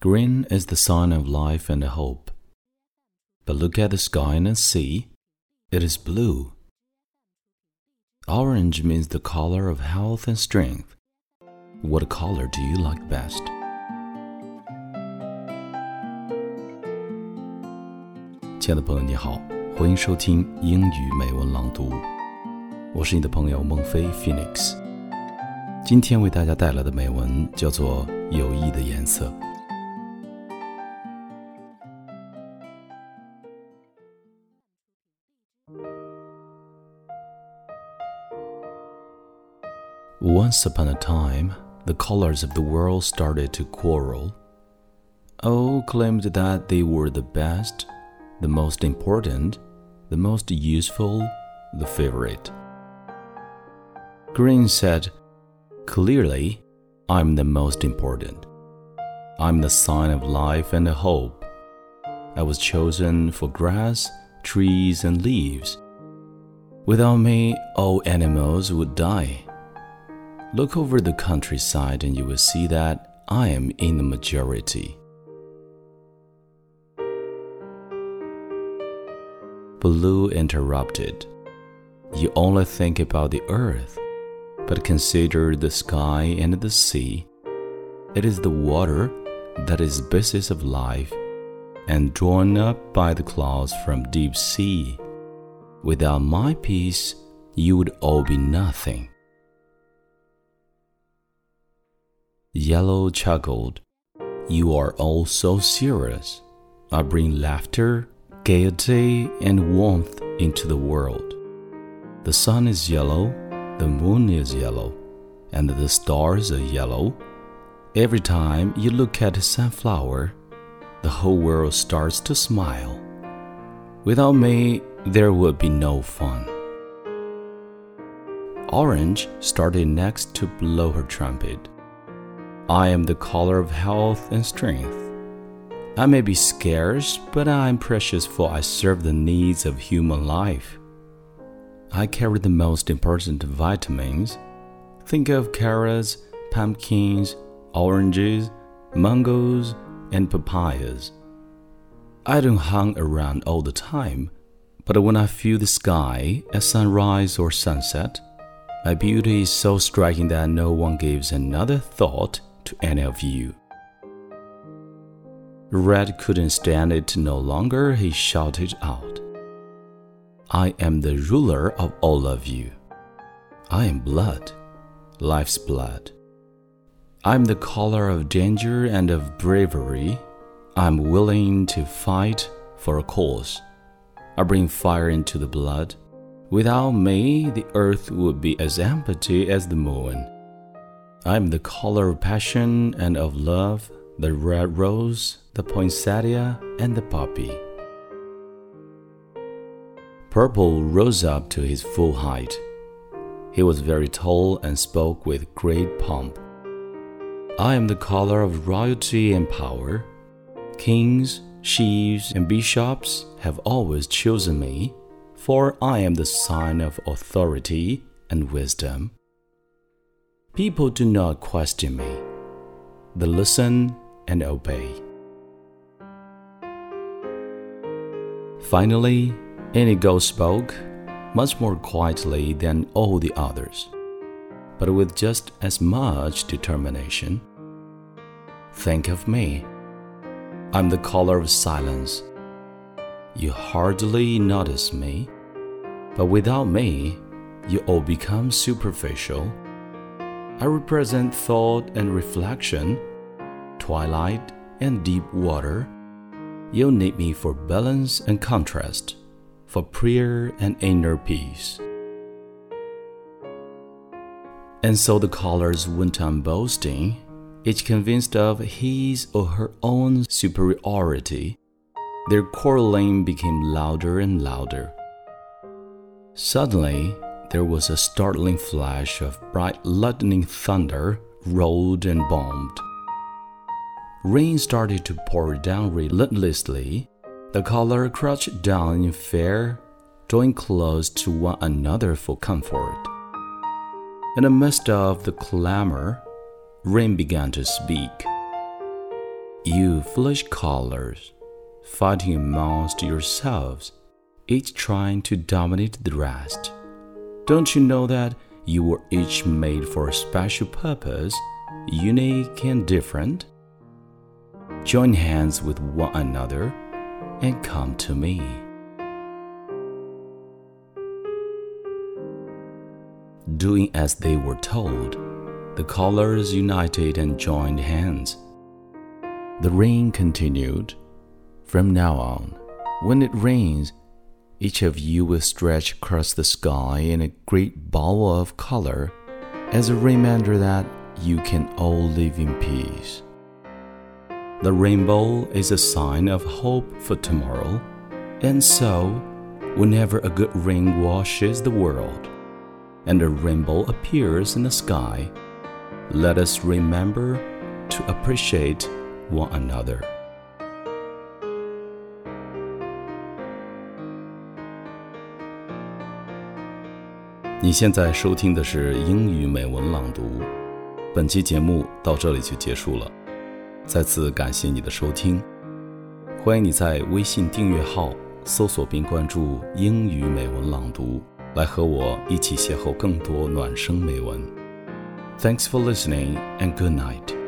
Green is the sign of life and hope. But look at the sky and see, it is blue. Orange means the color of health and strength. What color do you like best? 亲爱的朋友，你好，欢迎收听英语美文朗读。我是你的朋友孟非 Phoenix。今天为大家带来的美文叫做《友谊的颜色》。 Once upon a time, the colors of the world started to quarrel. All claimed that they were the best, the most important, the most useful, the favorite. Green said, Clearly, I'm the most important. I'm the sign of life and hope. I was chosen for grass, trees, and leaves. Without me, all animals would die. Look over the countryside and you will see that I am in the majority. Blue interrupted. You only think about the earth, but consider the sky and the sea. It is the water that is basis of life and drawn up by the clouds from deep sea. Without my peace, you would all be nothing. Yellow chuckled. You are all so serious. I bring laughter, gaiety, and warmth into the world. The sun is yellow, the moon is yellow, and the stars are yellow. Every time you look at a sunflower, the whole world starts to smile. Without me, there would be no fun. Orange started next to blow her trumpet. I am the color of health and strength. I may be scarce, but I am precious, for I serve the needs of human life. I carry the most important vitamins. Think of carrots, pumpkins, oranges, mangoes, and papayas. I don't hang around all the time, but when I feel the sky at sunrise or sunset, my beauty is so striking that no one gives another thought to any of you. Red couldn't stand it no longer, he shouted out. I am the ruler of all of you. I am blood, life's blood. I'm the color of danger and of bravery. I'm willing to fight for a cause. I bring fire into the blood. Without me, the earth would be as empty as the moon. I am the color of passion and of love, the red rose, the poinsettia, and the poppy. Purple rose up to his full height. He was very tall and spoke with great pomp. I am the color of royalty and power. Kings, chiefs, and bishops have always chosen me, for I am the sign of authority and wisdom. People do not question me, they listen and obey. Finally, Indigo spoke, much more quietly than all the others, but with just as much determination. Think of me. I'm the color of silence. You hardly notice me, but without me, you all become superficial I represent thought and reflection, twilight and deep water. You'll need me for balance and contrast, for prayer and inner peace. And so the callers went on boasting, each convinced of his or her own superiority. Their quarreling became louder and louder. Suddenly, there was a startling flash of bright lightning thunder rolled and bombed. Rain started to pour down relentlessly. The caller crouched down in fear, drawing close to one another for comfort. In the midst of the clamor, Rain began to speak. You foolish colors, fighting amongst yourselves, each trying to dominate the rest. Don't you know that you were each made for a special purpose, unique and different? Join hands with one another and come to me. Doing as they were told, the callers united and joined hands. The rain continued. From now on, when it rains, each of you will stretch across the sky in a great ball of color as a reminder that you can all live in peace. The rainbow is a sign of hope for tomorrow, and so, whenever a good rain washes the world and a rainbow appears in the sky, let us remember to appreciate one another. 你现在收听的是英语美文朗读，本期节目到这里就结束了。再次感谢你的收听，欢迎你在微信订阅号搜索并关注“英语美文朗读”，来和我一起邂逅更多暖声美文。Thanks for listening and good night.